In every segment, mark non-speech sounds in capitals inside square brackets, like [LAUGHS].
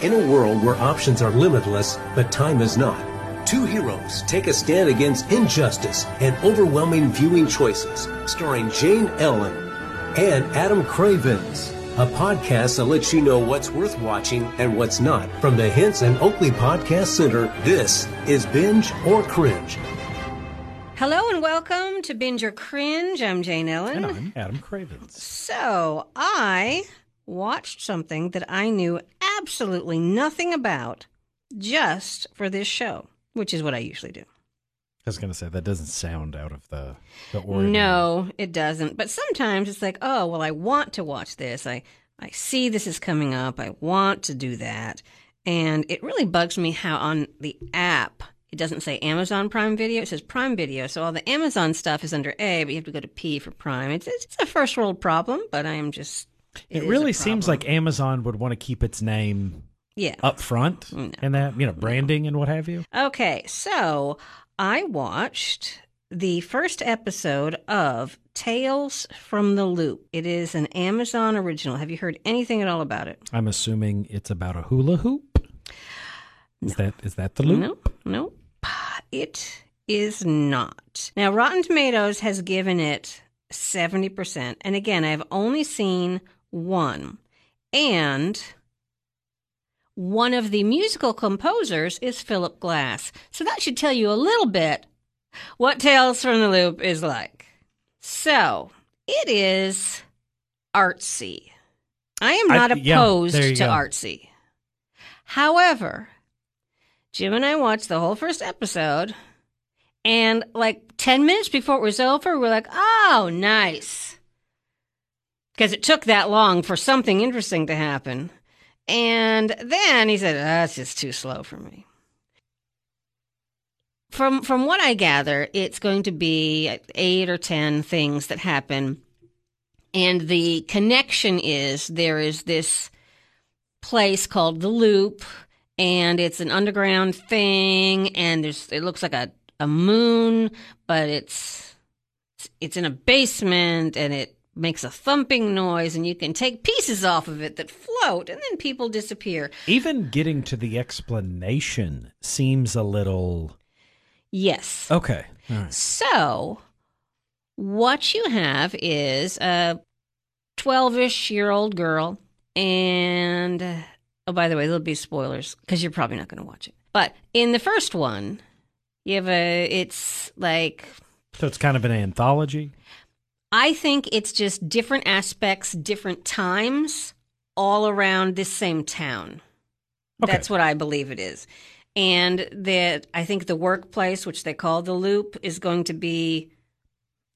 In a world where options are limitless, but time is not, two heroes take a stand against injustice and overwhelming viewing choices, starring Jane Ellen and Adam Cravens. A podcast that lets you know what's worth watching and what's not. From the Hinson Oakley Podcast Center, this is Binge or Cringe. Hello and welcome to Binge or Cringe. I'm Jane Ellen. And I'm Adam Cravens. So, I watched something that I knew absolutely nothing about just for this show, which is what I usually do. I was going to say that doesn't sound out of the the ordinary. No, it doesn't. But sometimes it's like, oh, well, I want to watch this. I I see this is coming up. I want to do that. And it really bugs me how on the app it doesn't say Amazon Prime Video. It says Prime Video. So all the Amazon stuff is under A, but you have to go to P for Prime. It's it's a first world problem, but I am just. It, really seems like Amazon would want to keep its name yeah. up front No. and that, you know, branding and what have you. Okay, so I watched the first episode of Tales from the Loop. It is an Amazon original. Have you heard anything at all about it? I'm assuming it's about a hula hoop. Is that is that the loop? Nope, nope. It is not. Now, Rotten Tomatoes has given it 70%. And again, I've only seen one. And one of the musical composers is Philip Glass. So that should tell you a little bit what Tales from the Loop is like. So, it is artsy. I am not yeah, opposed you to go. artsy. However, Jim and I watched the whole first episode, and like 10 minutes before it was over, we're like, oh, nice. Because it took that long for something interesting to happen. And then he said, ah, that's just too slow for me. From, from what I gather, it's going to be eight or 10 things that happen. And the connection is there is this place called the Loop, and it's an underground thing, and there's it looks like a, a moon, but it's it's in a basement, and it makes a thumping noise, and you can take pieces off of it that float, and then people disappear. Even getting to the explanation seems a little Yes. okay. All right. So, what you have is a 12 ish year old girl, and oh, by the way, there'll be spoilers because you're probably not going to watch it. But in the first one, you have a, it's like, So it's kind of an anthology. I think it's just different aspects, different times, all around this same town. Okay. That's what I believe it is. And that I think the workplace, which they call the loop, is going to be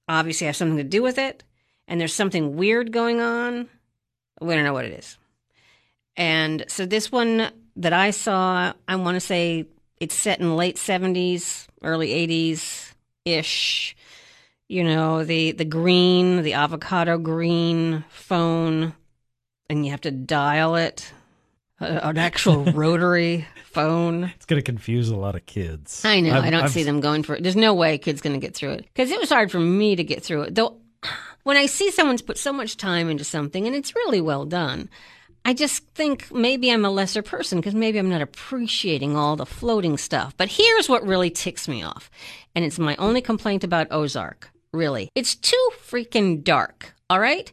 obviously have something to do with it. And there's something weird going on. We don't know what it is. And so this one that I saw, I want to say it's set in late 70s, early 80s ish. You know, the the green, the avocado green phone and you have to dial it. A- An actual [LAUGHS] rotary phone. It's going to confuse a lot of kids. I know. I've- I don't I've- see them going for it. There's no way a kid's going to get through it because it was hard for me to get through it. Though, [SIGHS] when I see someone's put so much time into something and it's really well done, I just think maybe I'm a lesser person because maybe I'm not appreciating all the floating stuff. But here's what really ticks me off, and it's my only complaint about Ozark. Really, it's too freaking dark. All right,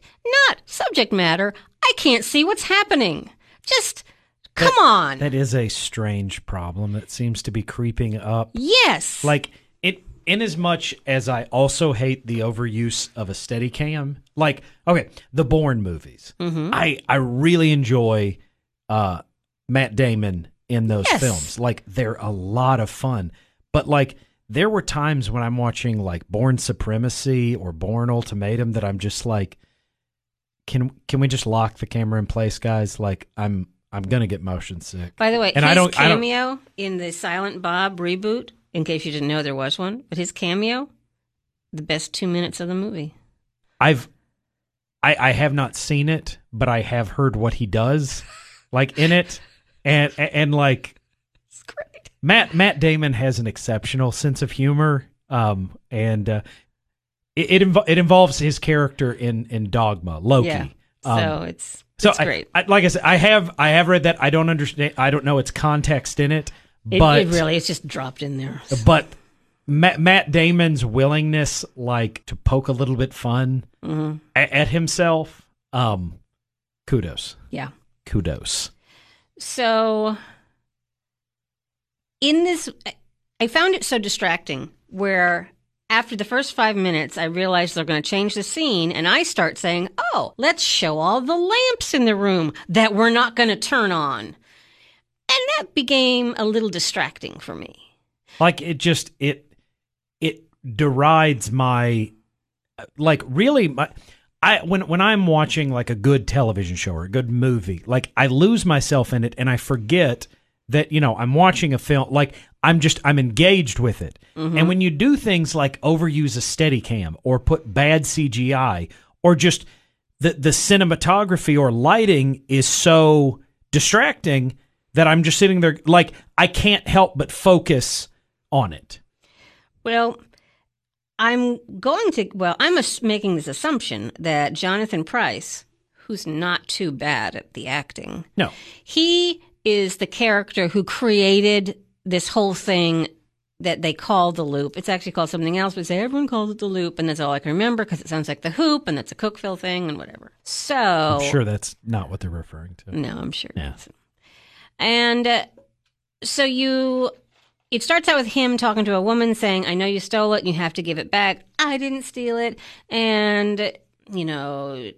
not subject matter. I can't see what's happening. Just come on. That is a strange problem that seems to be creeping up. yes. Like it in as much as I also hate the overuse of a steady cam. Like, okay, the Bourne movies. Mm-hmm. I I really enjoy uh Matt Damon in those Yes. films. Like they're a lot of fun. But like there were times when I'm watching like Bourne Supremacy or Bourne Ultimatum that I'm just like can can we just lock the camera in place guys? Like I'm I'm going to get motion sick. By the way, And his I don't- I don't- cameo in the Silent Bob reboot, in case you didn't know there was one, but his cameo, the best two minutes of the movie. I've I I have not seen it, but I have heard what he does like in it and and like [LAUGHS] It's great. Matt Matt Damon has an exceptional sense of humor um and uh, it it, invo- it involves his character in in Dogma, Loki. Yeah. Um, So it's So It's I- great. I, like I said, I have I have read that. I don't understand. I don't know its context in it, It, but it really it's just dropped in there. but Matt, Matt Damon's willingness, like to poke a little bit fun Mm-hmm. a- at, himself, um, kudos, Yeah. kudos. So in this I found it so distracting where after the first five minutes, I realized they're going to change the scene, and I start saying, Oh, let's show all the lamps in the room that we're not going to turn on. And that became a little distracting for me. Like it just it it derides my like really my I when when I'm watching like a good television show or a good movie, like I lose myself in it and I forget that you know I'm watching a film like I'm just I'm engaged with it. Mm-hmm. And when you do things like overuse a steady cam or put bad CGI or just the the cinematography or lighting is so distracting that I'm just sitting there like I can't help but focus on it. Well, I'm going to, well, I'm making this assumption that Jonathan Pryce, who's not too bad at the acting, No. he is the character who created this whole thing that they call the loop. It's actually called something else, but say everyone calls it the loop, and that's all I can remember because it sounds like the hoop, and that's a Cookville thing, and whatever. So I'm sure that's not what they're referring to. no, I'm sure. Yeah. it's- And uh, so you, it starts out with him talking to a woman saying, I know you stole it and you have to give it back. I didn't steal it. And, you know,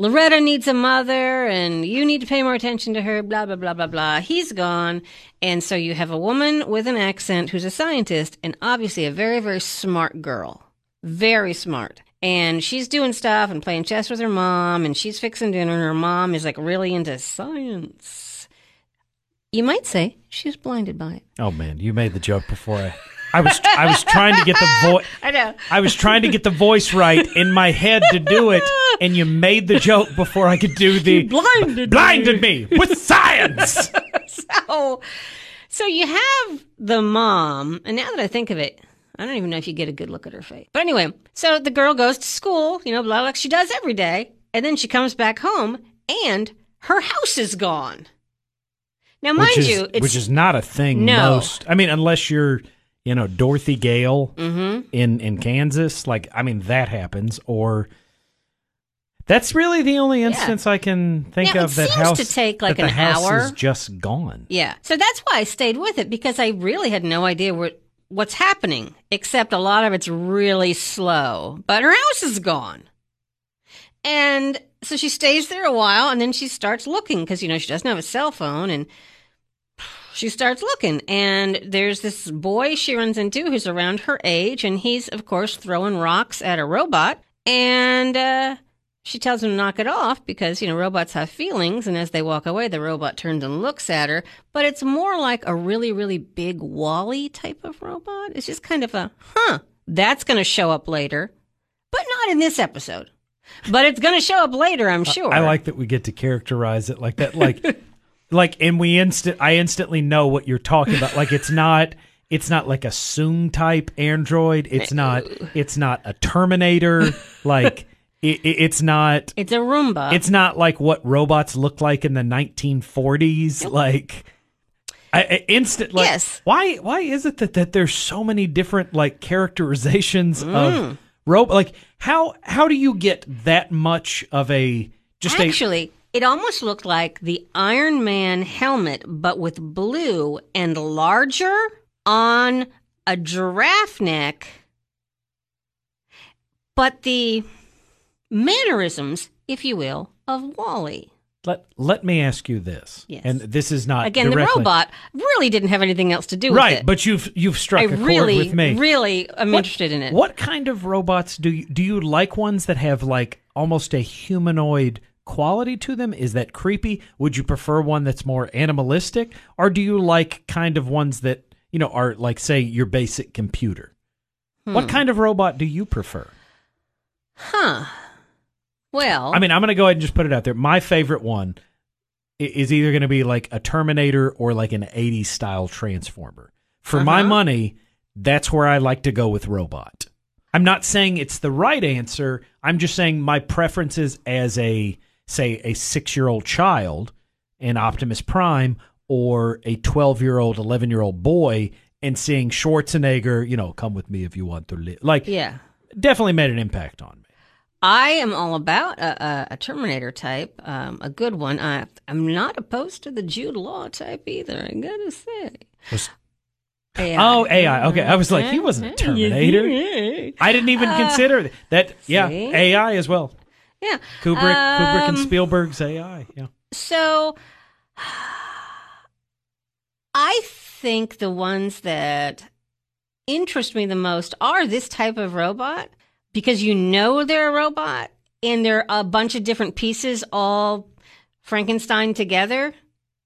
Loretta needs a mother and you need to pay more attention to her, blah, blah, blah, blah, blah. He's gone. And so you have a woman with an accent who's a scientist and obviously a very, very smart girl. Very smart. And she's doing stuff and playing chess with her mom and she's fixing dinner and her mom is like really into science. You might say she's blinded by it. Oh man, you made the joke before I. I was I was trying to get the voice. [LAUGHS] I know. I was trying to get the voice right in my head to do it, and you made the joke before I could do the blinded blinded me with science. [LAUGHS] So, so you have the mom, and now that I think of it, I don't even know if you get a good look at her face. But anyway, so the girl goes to school, you know, blah, like she does every day, and then she comes back home, and her house is gone. Now, mind which is, you, it's which is not a thing No. most. I mean, unless you're, you know, Dorothy Gale Mhm. in in Kansas. Like, I mean, that happens. Or that's really the only instance I can think Now, of that house to take, like, an house hour. is just gone. Yeah. So that's why I stayed with it because I really had no idea what what's happening, except a lot of it's really slow. But her house is gone. And so she stays there a while and then she starts looking because, you know, she doesn't have a cell phone and she starts looking. And there's this boy she runs into who's around her age and he's, of course, throwing rocks at a robot. And, uh, she tells him to knock it off because, you know, robots have feelings. And as they walk away, the robot turns and looks at her. But it's more like a really, really big WALL-E type of robot. It's just kind of a, huh, that's going to show up later, but not in this episode. But it's going to show up later, I'm sure. I like that we get to characterize it like that. Like, [LAUGHS] like, and we instant. I instantly know what you're talking about. Like, it's not. It's not like a Soong type android. It's not. It's not a Terminator. Like, [LAUGHS] it, it- it's not. It's a Roomba. It's not like what robots looked like in the 1940s. Like, I, I instant. Like, Yes. Why? Why is it that that there's so many different like characterizations Mm. of robot? Like, how how do you get that much of a just a Actually, it almost looked like the Iron Man helmet, but with blue and larger on a giraffe neck. But the mannerisms, if you will, of WALL-E. Let let me ask you this. Yes. And this is not Again, directly, the robot really didn't have anything else to do with it. Right, but you've you've struck I a chord really, with me. really I'm What- interested in it. What kind of robots do you do you like ones that have like almost a humanoid quality to them? Is that creepy? Would you prefer one that's more animalistic or do you like kind of ones that, you know, are like say your basic computer? Hmm. What kind of robot do you prefer? Huh. Well, I mean, I'm going to go ahead and just put it out there. My favorite one is either going to be like a Terminator or like an 80s style Transformer. For my Uh-huh. money, that's where I like to go with robot. I'm not saying it's the right answer. I'm just saying my preferences as a say a six year old child in Optimus Prime or a 12 year old, 11 year old boy and seeing Schwarzenegger, you know, come with me if you want to live. Like, Yeah. definitely made an impact on me. I am all about a, a, a Terminator type, um, a good one. I, I'm not opposed to the Jude Law type either. I gotta say. Was- AI. Oh, AI. Okay. I was like, he wasn't a [LAUGHS] Terminator. I didn't even consider that. Yeah, Uh, see? AI as well. Yeah. Kubrick, Kubrick and Um, Spielberg's AI. Yeah. So [SIGHS] I think the ones that interest me the most are this type of robot because you know they're a robot and they're a bunch of different pieces all Frankenstein together.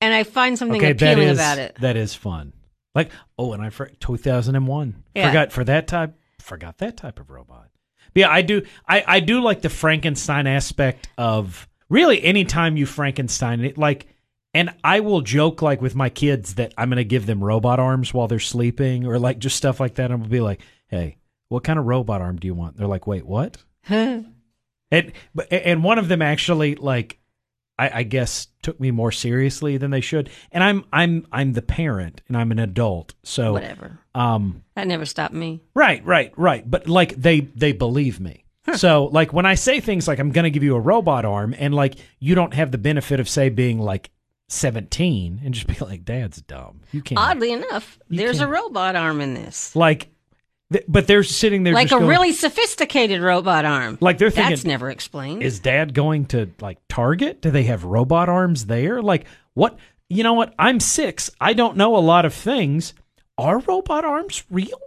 And I find something Okay, appealing is about it. that is fun. Like, oh, and I for 2001. Yeah. Forgot for that type. Forgot that type of robot. But yeah, I do. I I do like the Frankenstein aspect of really anytime you Frankenstein it. Like, and I will joke like with my kids that I'm going to give them robot arms while they're sleeping, or like just stuff like that. I'm gonna be like, hey, what kind of robot arm do you want? They're like, wait, what? [LAUGHS] And but and one of them actually like I, I guess took me more seriously than they should. And I'm I'm I'm the parent and I'm an adult. So Whatever. um That never stopped me. right, right, right. But like they they believe me. So like when I say things like I'm gonna give you a robot arm and like you don't have the benefit of say being like seventeen and just be like, Dad's dumb. You can't Oddly enough, there's a can't- robot arm in this. like th- but they're sitting there Like a going, really sophisticated robot arm. like they're thinking That's never explained. is dad going to like target do they have robot arms there like what you know what i'm six i don't know a lot of things are robot arms real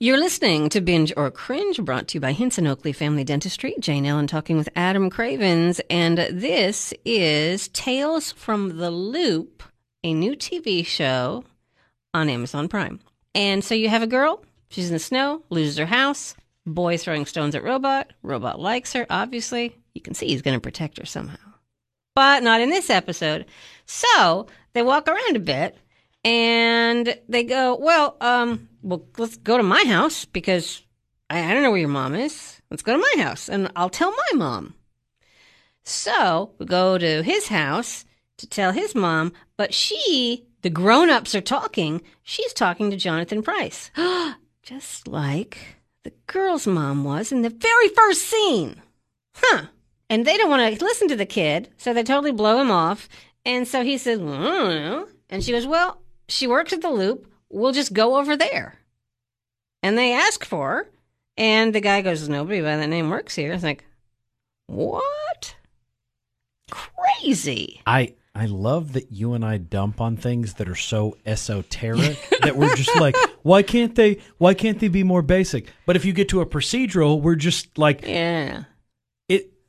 You're listening to Binge or Cringe, brought to you by Hinson Oakley Family Dentistry. Jane Ellen talking with Adam Cravens, and this is Tales from the Loop, a new TV show on Amazon Prime. And so you have a girl, she's in the snow, loses her house, boy throwing stones at robot, robot likes her, obviously. You can see he's going to protect her somehow. But not in this episode. So they walk around a bit and they go, well, um, well, let's go to my house because I, I don't know where your mom is. Let's go to my house and I'll tell my mom. So we go to his house to tell his mom, but she, the grown ups are talking. She's talking to Jonathan Pryce, [GASPS] just like the girl's mom was in the very first scene. Huh. And they don't want to listen to the kid, so they totally blow him off. And so he says, I. And she goes, Well, she works at the loop. We'll just go over there. And they ask for her. And the guy goes, Nobody by that name works here. It's like, What? Crazy. i i love that you and i dump on things that are so esoteric [LAUGHS] that we're just like why can't they why can't they be more basic but if you get to a procedural we're just like Yeah.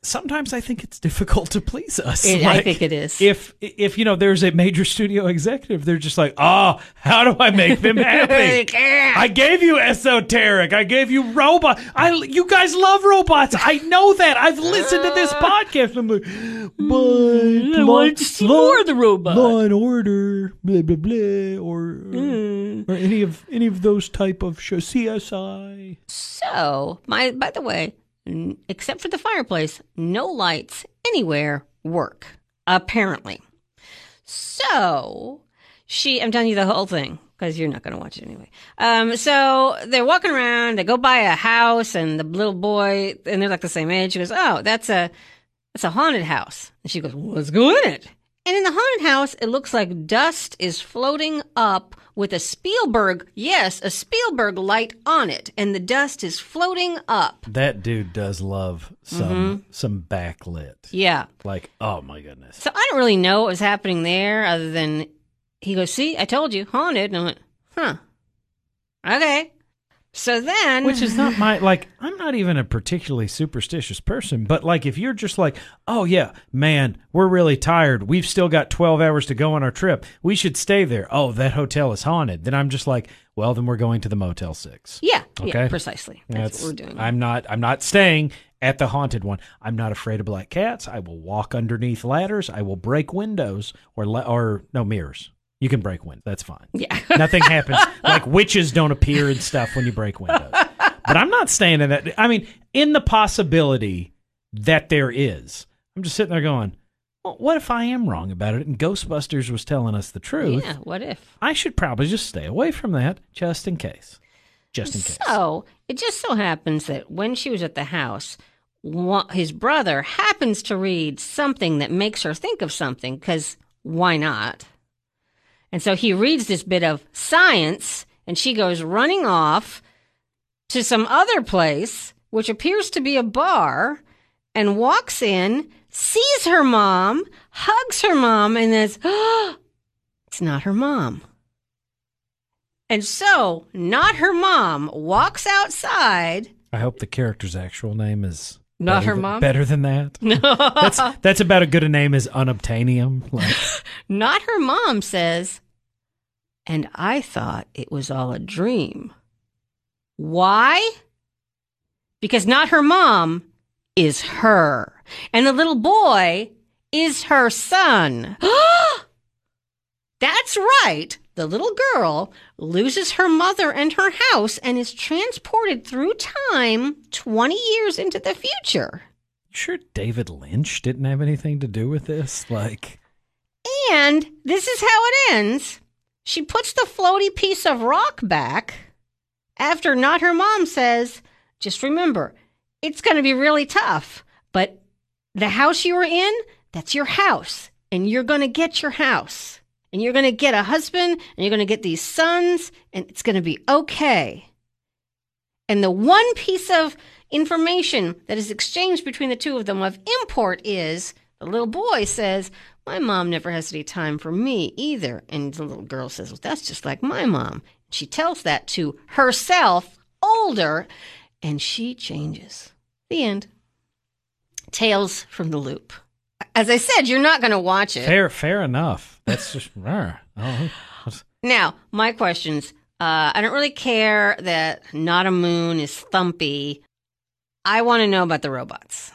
Sometimes i think it's difficult to please us. It- I think it is. if if you know there's a major studio executive they're just like oh how do i make them [LAUGHS] happy? I gave you esoteric. I gave you robot i you guys love robots. I know that. I've listened to this ah. podcast. I'm like mm, but I wanted to see more of the robot. law and order blah blah blah or Mm. or any of any of those type of shows. Csi So, my by the way, except for the fireplace, no lights anywhere work. Apparently. So, she I'm telling you the whole thing because you're not going to watch it anyway. Um so they're walking around, they go by a house and the little boy and they're like the same age. She goes, "Oh, that's a that's a haunted house." And she goes, "What's "Let's in it." And in the haunted house, it looks like dust is floating up with a Spielberg, yes, a Spielberg light on it, and the dust is floating up. that dude does love some mm-hmm. some backlit Yeah. like oh my goodness So I don't really know what was happening there other than he goes, See, I told you, haunted. And I went, Huh. Okay. So then. Which is not my like I'm not even a particularly superstitious person, but like if you're just like, "Oh yeah, man, we're really tired. We've still got 12 hours to go on our trip. We should stay there." Oh, that hotel is haunted. Then I'm just like, "Well, then we're going to the Motel 6." Yeah. Okay. Yeah, precisely. That's, what we're doing. I'm not I'm not staying at the haunted one. I'm not afraid of black cats. I will walk underneath ladders. I will break windows or or no mirrors. You can break windows. That's fine. yeah. [LAUGHS] Nothing happens. Like witches don't appear and stuff when you break windows. But I'm not staying in that. I mean, in the possibility that there is. I'm just sitting there going, well, what if I am wrong about it and Ghostbusters was telling us the truth? Yeah, what if? I should probably just stay away from that just in case. Just in case. So it just so happens that when she was at the house, his brother happens to read something that makes her think of something because why not? And so he reads this bit of science and she goes running off to some other place, which appears to be a bar, and walks in, sees her mom, hugs her mom, and says, oh, [GASPS] It's not her mom. And so, not her mom walks outside. I hope the character's actual name is Not her than- mom? Better than that. No. [LAUGHS] that's that's about as good a name as unobtainium. Like, [LAUGHS] Not her mom says, and I thought it was all a dream. Why? Because not her mom is her. And the little boy is her son. [GASPS] [GASPS] [GASPS] That's right. The little girl loses her mother and her house and is transported through time 20 years into the future. sure David Lynch didn't have anything to do with this? Like, And this is how it ends. She puts the floaty piece of rock back after not her mom says, just remember, it's going to be really tough, but the house you were in, that's your house, and you're going to get your house. And you're going to get a husband, and you're going to get these sons, and it's going to be okay. And the one piece of information that is exchanged between the two of them of import is the little boy says, My mom never has any time for me either. And the little girl says, Well, that's just like my mom. She tells that to herself, older, and she changes. The end. Tales from the Loop. As I said, you're not going to watch it. fair, fair enough. That's just. rah. oh, Now, my questions. Uh, I don't really care that Not a Moon is thumpy. I want to know about the robots.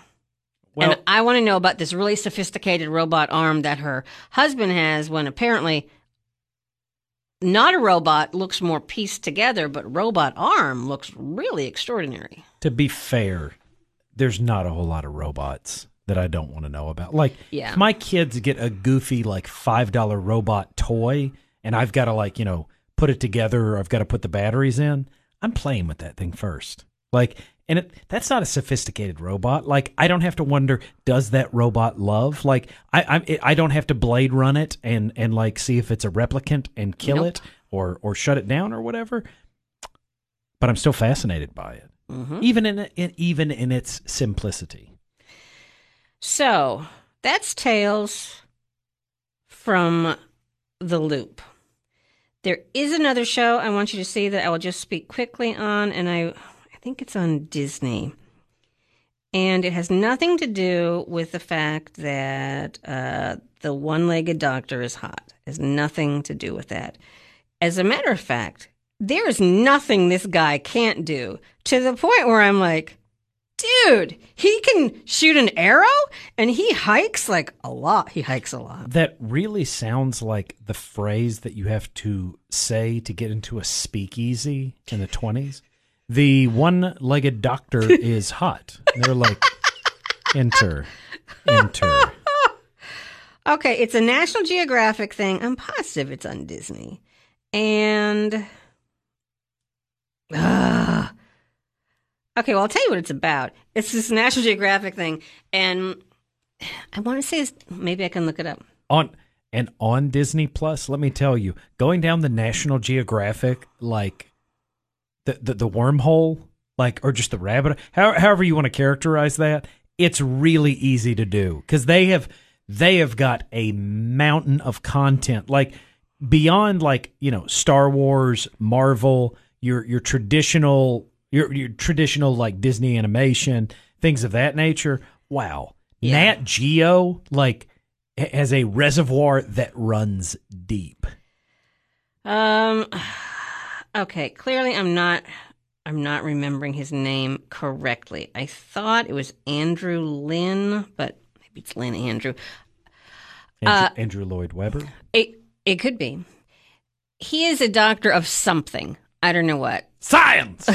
well, and I want to know about this really sophisticated robot arm that her husband has when apparently not a robot looks more pieced together, but robot arm looks really extraordinary. to be fair, there's not a whole lot of robots that I don't want to know about. Like, Yeah. if my kids get a goofy like five dollar robot toy, and I've got to like you know put it together, or I've got to put the batteries in. I'm playing with that thing first. Like, and it that's not a sophisticated robot. Like, I don't have to wonder does that robot love? Like, I I I don't have to blade run it and and like see if it's a replicant and kill Nope. it or or shut it down or whatever. But I'm still fascinated by it hmm even in, in even in its simplicity. So that's Tales from the Loop. There is another show I want you to see that I will just speak quickly on, and I, I think it's on Disney. And it has nothing to do with the fact that uh, the one legged doctor is hot. It has nothing to do with that. As a matter of fact, there is nothing this guy can't do to the point where I'm like, dude, he can shoot an arrow and he hikes like a lot. He hikes a lot. That really sounds like the phrase that you have to say to get into a speakeasy in the 20s. The one-legged doctor [LAUGHS] is hot. They're like enter enter. [LAUGHS] Okay, it's a National Geographic thing. I'm positive it's on Disney. And. Ah. Okay, well, I'll tell you what it's about. It's this National Geographic thing. And I want to say, it's, maybe I can look it up. On and on Disney Plus, let me tell you, going down the National Geographic like the the, the wormhole, like or just the rabbit, how, however you want to characterize that, it's really easy to do because they have they have got a mountain of content like beyond like you know Star Wars, Marvel, your your traditional your your traditional like Disney animation, things of that nature. Wow, Yeah. Nat Geo like ha- has a reservoir that runs deep. Um. [SIGHS] Okay. Clearly, I'm not. I'm not remembering his name correctly. I thought it was Andrew Lynn, but maybe it's Lynn Andrew. Andrew, Uh, Andrew Lloyd Webber. It it could be. He is a doctor of something. I don't know what. Science.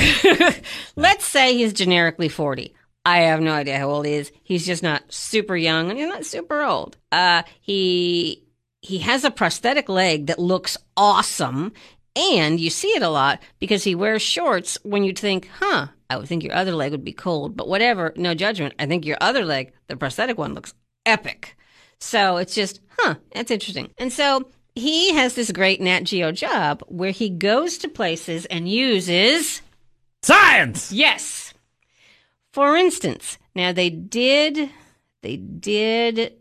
[LAUGHS] Let's say he's generically 40. I have no idea how old he is. He's just not super young and he's not super old. Uh, he he has a prosthetic leg that looks awesome, and you see it a lot because he wears shorts when you think, huh, I would think your other leg would be cold, but whatever, no judgment. I think your other leg, the prosthetic one, looks epic. So it's just, huh, that's interesting. And so he has this great Nat Geo job where he goes to places and uses Science! Yes. For instance, now they did they did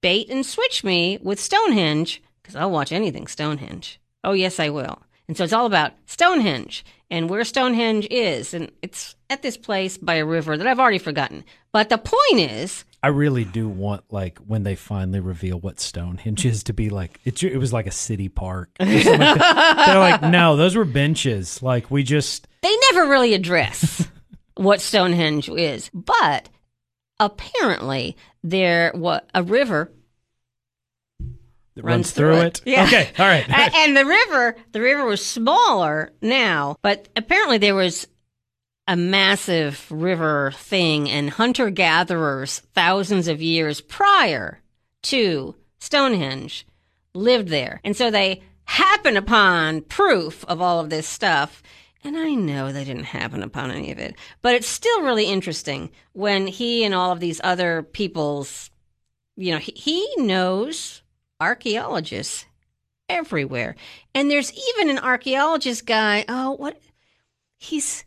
bait and switch me with Stonehenge because I'll watch anything Stonehenge. Oh yes, I will. And so it's all about Stonehenge and where Stonehenge is, and it's at this place by a river that I've already forgotten. But the point is, I really do want like when they finally reveal what Stonehenge is to be like it. It was like a city park. like. They're like, [LAUGHS] no, those were benches. Like we just they never really address what Stonehenge is, but apparently there what a river it Runs runs, through, through it. it. Yeah. Okay, all right. And the river the river was smaller now but apparently there was a massive river thing and hunter gatherers thousands of years prior to stonehenge lived there and so they happen upon proof of all of this stuff and I know they didn't happen upon any of it, but it's still really interesting when he and all of these other people's, you know, he, he knows archaeologists everywhere. And there's even an archaeologist guy. Oh, what? He's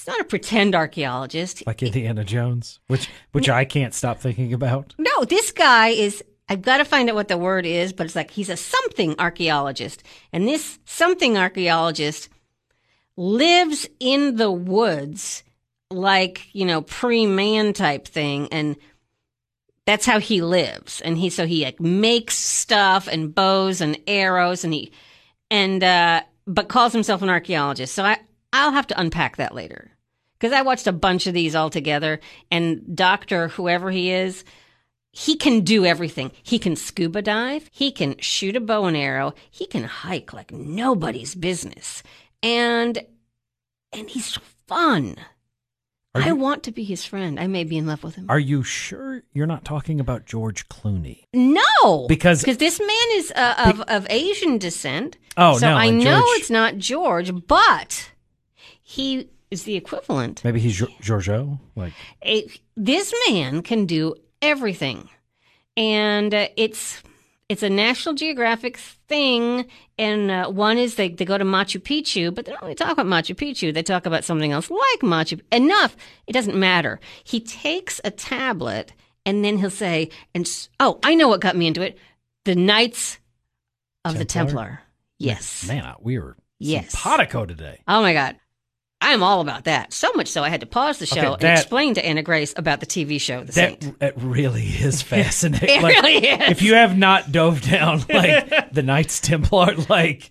it's not a pretend archaeologist. like Indiana Jones, which which I can't stop thinking about. No, this guy is. I've got to find out what the word is, but it's like he's a something archaeologist. And this something archaeologist lives in the woods like, you know, pre man type thing. And that's how he lives. And he, so he like makes stuff and bows and arrows and he, and, uh, but calls himself an archaeologist. So I, I'll have to unpack that later. Cause I watched a bunch of these all together and Dr. whoever he is, he can do everything. He can scuba dive. He can shoot a bow and arrow. He can hike like nobody's business. And, and he's fun. Are I you- want to be his friend. I may be in love with him. Are you sure you're not talking about George Clooney? No, Because- because this man is uh, of of Asian descent. Oh, so no, I know George- it's not George, but he is the equivalent. Maybe he's Gior- Giorgio. Like A- this man can do everything, and uh, it's it's a National Geographic thing. And uh, one is they they go to Machu Picchu, but they don't really talk about Machu Picchu. They talk about something else like Machu. Enough. It doesn't matter. He takes a tablet and then he'll say, "And oh, I know what got me into it. The Knights of the Templar? Templar. Yes. man, we were Yes. simpatico today. Oh my God. I'm all about that. So much so I had to pause the show Okay, and explain to Anna Grace about the TV show The That Saint. that really is [LAUGHS] fascinating. It Like, really is. If you have not dove down [LAUGHS] like the Knights Templar, [LAUGHS] like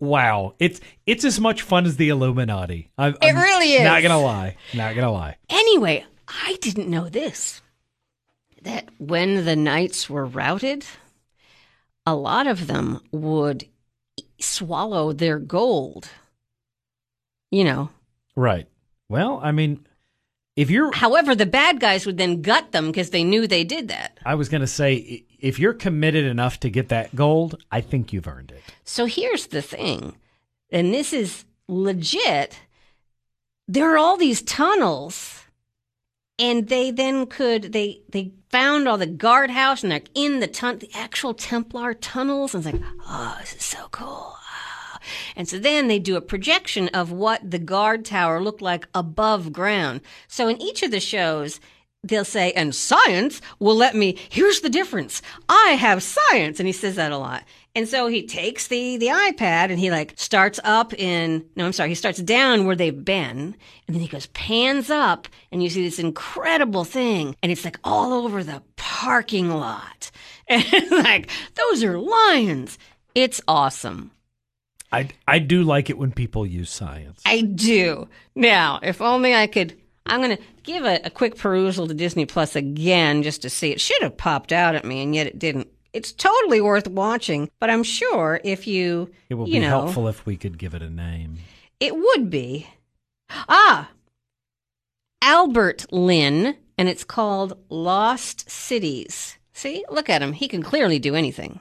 wow, it's it's as much fun as the Illuminati. I'm, It I'm really is. Not gonna lie. Not gonna lie. Anyway, I didn't know this that when the knights were routed, a lot of them would swallow their gold. You know, Right. Well, I mean, if you're, however, the bad guys would then gut them because they knew they did that. I was gonna say, if you're committed enough to get that gold, I think you've earned it. So here's the thing, and this is legit. There are all these tunnels, and they then could they they found all the guardhouse and they're in the tun the actual Templar tunnels, and it's like, oh, this is so cool. And so then they do a projection of what the guard tower looked like above ground. So in each of the shows, they'll say, and science will let me, here's the difference. I have science. And he says that a lot. And so he takes the, the iPad and he like starts up in, no, I'm sorry, he starts down where they've been. And then he goes pans up and you see this incredible thing. And it's like all over the parking lot. [LAUGHS] And like, those are lions. It's awesome. I I do like it when people use science. I do. Now, if only I could. I'm going to give a, a quick perusal to Disney Plus again just to see. It should have popped out at me, and yet it didn't. It's totally worth watching, but I'm sure if you. It will you be know, helpful if we could give it a name. It would be. Ah! Albert Lin, and it's called Lost Cities. See, look at him. He can clearly do anything.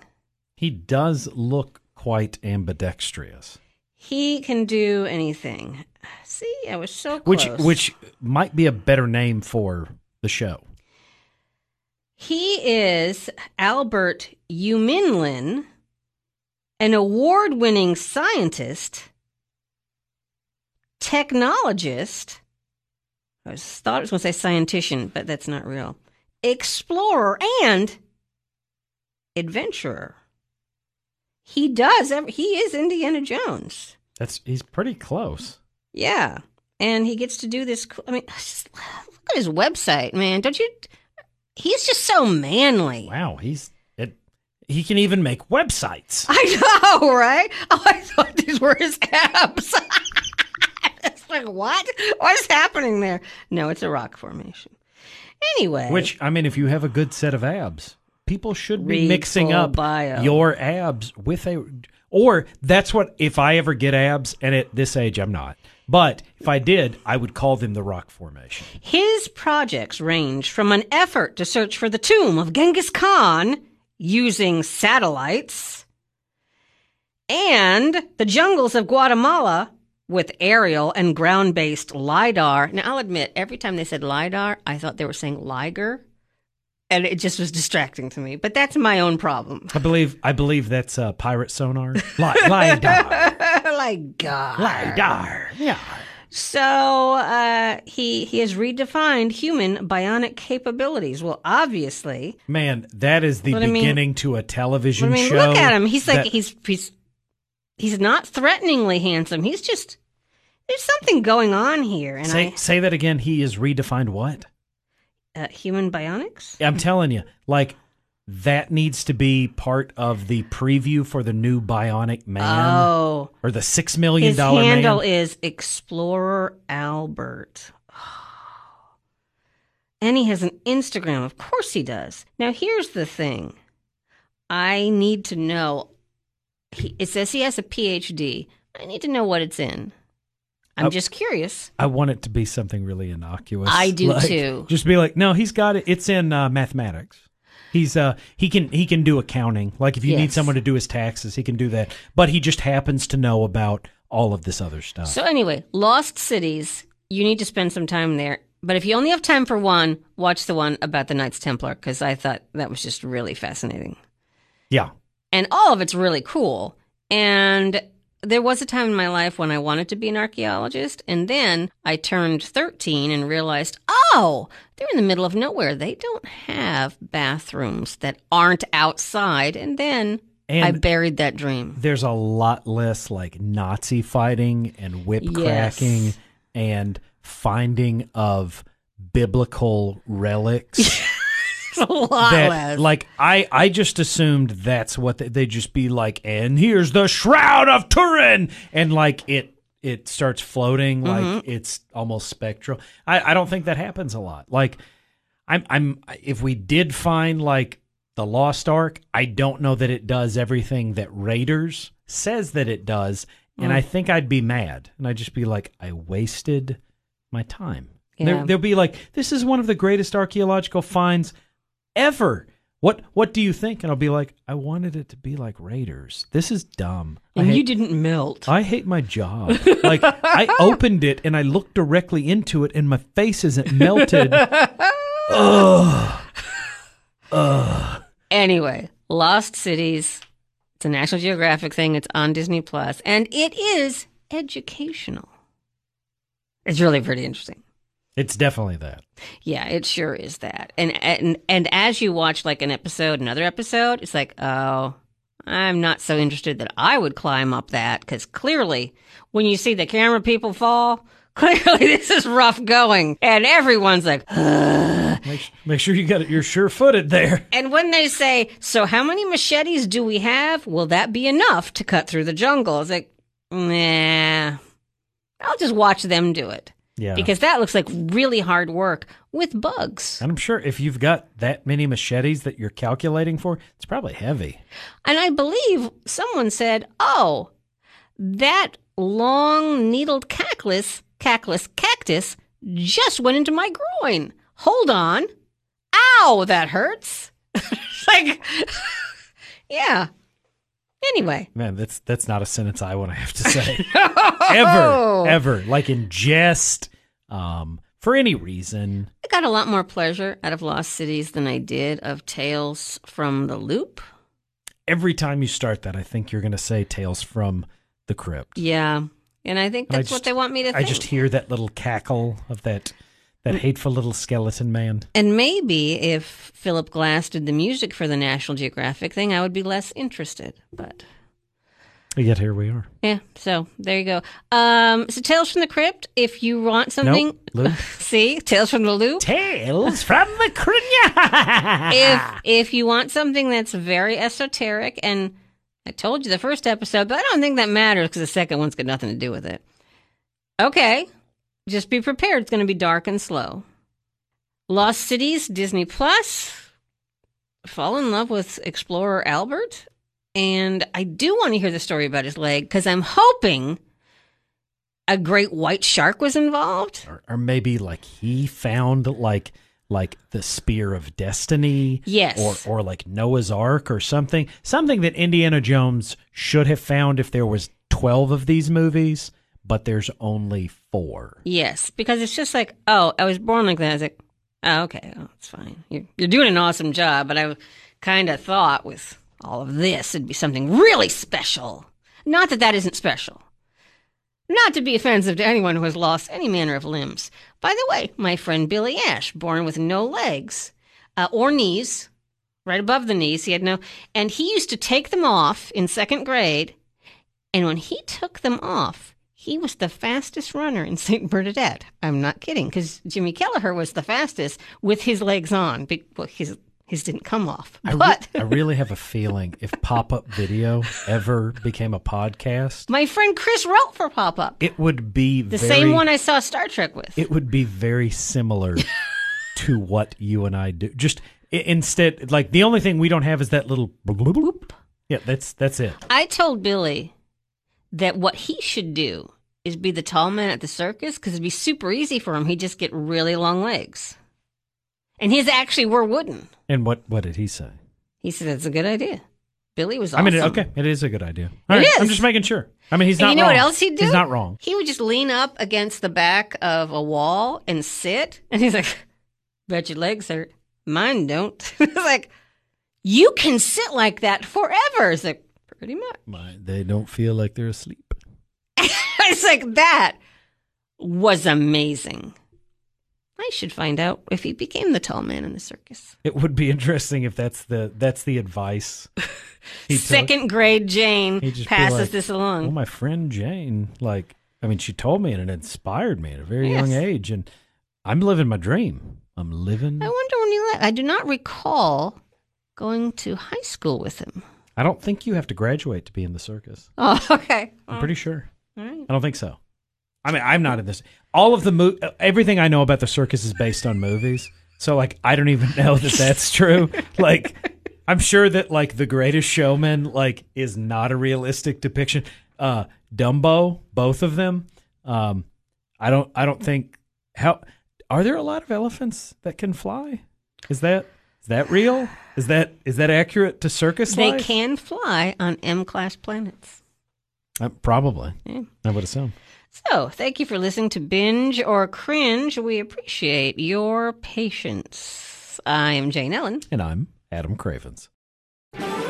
He does look quite ambidextrous. He can do anything. See, I was so Which close. which might be a better name for the show. He is Albert Yu-Min Lin, an award winning scientist, technologist. I was, thought I was going to say scientician, but that's not real. Explorer and adventurer. He does. He is Indiana Jones. That's he's pretty close. Yeah. And he gets to do this. I mean, just look at his website, man. Don't you? He's just so manly. Wow, he's it. He can even make websites. I know, right? [LAUGHS] Oh, I thought these were his abs. [LAUGHS] it's like, what? What is happening there? No, it's a rock formation. Anyway. Which I mean, if you have a good set of abs, people should be Read mixing up bio. your abs with a. Or that's what if I ever get abs, and at this age I'm not. But if I did, I would call them the rock formation. His projects range from an effort to search for the tomb of Genghis Khan using satellites and the jungles of Guatemala with aerial and ground based LIDAR. Now, I'll admit, every time they said LIDAR, I thought they were saying Liger. And it just was distracting to me. But that's my own problem. I believe I believe that's uh, pirate sonar. Li- [LAUGHS] lidar, [LAUGHS] like, God. lidar. Yeah. So uh, he he has redefined human bionic capabilities. Well, obviously, Man, that is the But I mean- beginning to a television I mean, show. look at him. He's like that- he's he's he's not threateningly handsome. He's just there's something going on here, and say say that again. He is redefined. What? Uh, human bionics. I'm telling you, like that needs to be part of the preview for the new Bionic Man Oh, or the six million his dollar handle man. is Explorer Albert. [SIGHS] And he has an Instagram. Of course he does. Now, here's the thing I need to know. He, it says he has a PhD. I need to know what it's in. I'm Oh. just curious. I want it to be something really innocuous. I do Like, too. Just be like, no, he's got it. It's in uh, mathematics. He's uh he can he can do accounting. Like if you need someone to do his taxes, he can do that. But he just happens to know about all of this other stuff. So, anyway, Lost Cities, you need to spend some time there. But if you only have time for one, watch the one about the Knights Templar because I thought that was just really fascinating. yeah. and all of it's really cool. And there was a time in my life when I wanted to be an archaeologist, and then I turned 13 and realized, oh, they're in the middle of nowhere. They don't have bathrooms that aren't outside. And then I buried that dream. there's a lot less like Nazi fighting and whip Yes. cracking and finding of biblical relics. [LAUGHS] [LAUGHS] a lot that less. like I I just assumed that's what they, they just be like. And here's the shroud of Turin, and like it it starts floating like Mm-hmm. it's almost spectral. I I don't think that happens a lot. Like I'm I'm if we did find like the Lost Ark, I don't know that it does everything that Raiders says that it does, and Mm. I think I'd be mad, and I'd just be like, I wasted my time. Yeah. They'll be like, this is one of the greatest archaeological finds ever. What What do you think? And I'll be like, I wanted it to be like Raiders. This is dumb. And you didn't melt. I hate my job. like I [LAUGHS] opened it and I looked directly into it, and my face isn't melted. [LAUGHS] Ugh. Ugh. Anyway, Lost Cities. It's a National Geographic thing. It's on Disney Plus, and it is educational. It's really pretty interesting. It's definitely that. Yeah, it sure is that. And and and as you watch like an episode, another episode, it's like, oh, I'm not so interested that I would climb up that because clearly, when you see the camera people fall, [LAUGHS] clearly this is rough going, and everyone's like, [SIGHS] Make, make sure you got it. You're sure footed there. [LAUGHS] and when they say, so how many machetes do we have? Will that be enough to cut through the jungle? It's like, nah, I'll just watch them do it Yeah. because that looks like really hard work with bugs. and I'm sure if you've got that many machetes that you're calculating for, it's probably heavy. And I believe someone said, "Oh, that long needled cactus, cactus, cactus just went into my groin. Hold on. Ow, that hurts. [LAUGHS] like, [LAUGHS] yeah. Anyway. Man, that's that's not a sentence I want to have to [LAUGHS] say. ever, ever. Like in jest, um, for any reason. I got a lot more pleasure out of Lost Cities than I did of Tales from the Loop. Every time you start that, I think you're going to say Tales from the Crypt. Yeah. And I think And I that's what they want me to think. I think. just hear that little cackle of that that hateful little skeleton man. And maybe if Philip Glass did the music for the National Geographic thing, I would be less interested. But Yet here we are. yeah, so there you go. Um, so Tales from the Crypt. If you want something, Nope, [LAUGHS] see Tales from the Loop. Tales from the Crypt. [LAUGHS] if if you want something that's very esoteric, and I told you the first episode, but I don't think that matters because the second one's got nothing to do with it. Okay, just be prepared. It's going to be dark and slow. Lost Cities, Disney Plus. Fall in love with Explorer Albert, and I do want to hear the story about his leg because I'm hoping a great white shark was involved. or, or maybe like he found like like the spear of destiny Yes. or or like noah's ark or something something that indiana jones should have found if there was 12 of these movies but there's only four Yes, because it's just like, oh, I was born like that. I was like, oh, okay, oh, it's fine. You're, you're doing an awesome job, but I kind of thought with all of this, it'd be something really special. Not that that isn't special. Not to be offensive to anyone who has lost any manner of limbs. By the way, my friend Billy Ash, born with no legs uh, or knees, right above the knees, he had no, and he used to take them off in second grade. And when he took them off, he was the fastest runner in St. Bernadette. I'm not kidding, because Jimmy Kelleher was the fastest with his legs on. Be- Well, his his didn't come off, I, re- but I really have a feeling if pop-up video ever became a podcast my friend Chris wrote for Pop Up, it would be the very, same one I saw Star Trek with. it would be very similar [LAUGHS] to what you and i do just i- instead like the only thing we don't have is that little bloop. yeah that's that's it I told Billy that what he should do is be the tall man at the circus because it'd be super easy for him. He'd just get really long legs, and his actually were wooden. and what what did he say He said it's a good idea. Billy was. I mean, okay, it is a good idea. All It right, I'm just making sure. I mean, he's And not. you know wrong. what else he'd do? He's not wrong. He would just lean up against the back of a wall and sit, and he's like, "Bet your legs hurt. Mine don't." [LAUGHS] it's like, you can sit like that forever. It's like pretty much. My, they don't feel like they're asleep. [LAUGHS] it's like that was amazing. I should find out if he became the tall man in the circus. It would be interesting if that's the that's the advice. He took. Second grade Jane passes like, this Well, along. my friend Jane, like, I mean, she told me and it inspired me at a very young age, and I'm living my dream. I'm living. I wonder when you left. I do not recall going to high school with him. I don't think you have to graduate to be in the circus. Oh, [LAUGHS] okay. I'm pretty sure. All right. I don't think so. I mean, I'm not in this. All of the mo- everything I know about the circus is based on movies. So like, I don't even know that that's [LAUGHS] true. like, I'm sure that like the Greatest Showman like is not a realistic depiction. Uh, Dumbo, both of them. Um, I don't. I don't think. How are there a lot of elephants that can fly? Is that is that real? Is that is that accurate to circus They life? can fly on M class planets. Uh, probably. Yeah. I would assume. So, thank you for listening to Binge or Cringe. We appreciate your patience. I am Jane Ellen. And I'm Adam Cravens.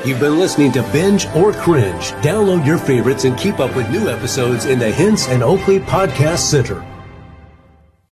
You've been listening to Binge or Cringe. Download your favorites and keep up with new episodes in the Hinson Oakley Podcast Center.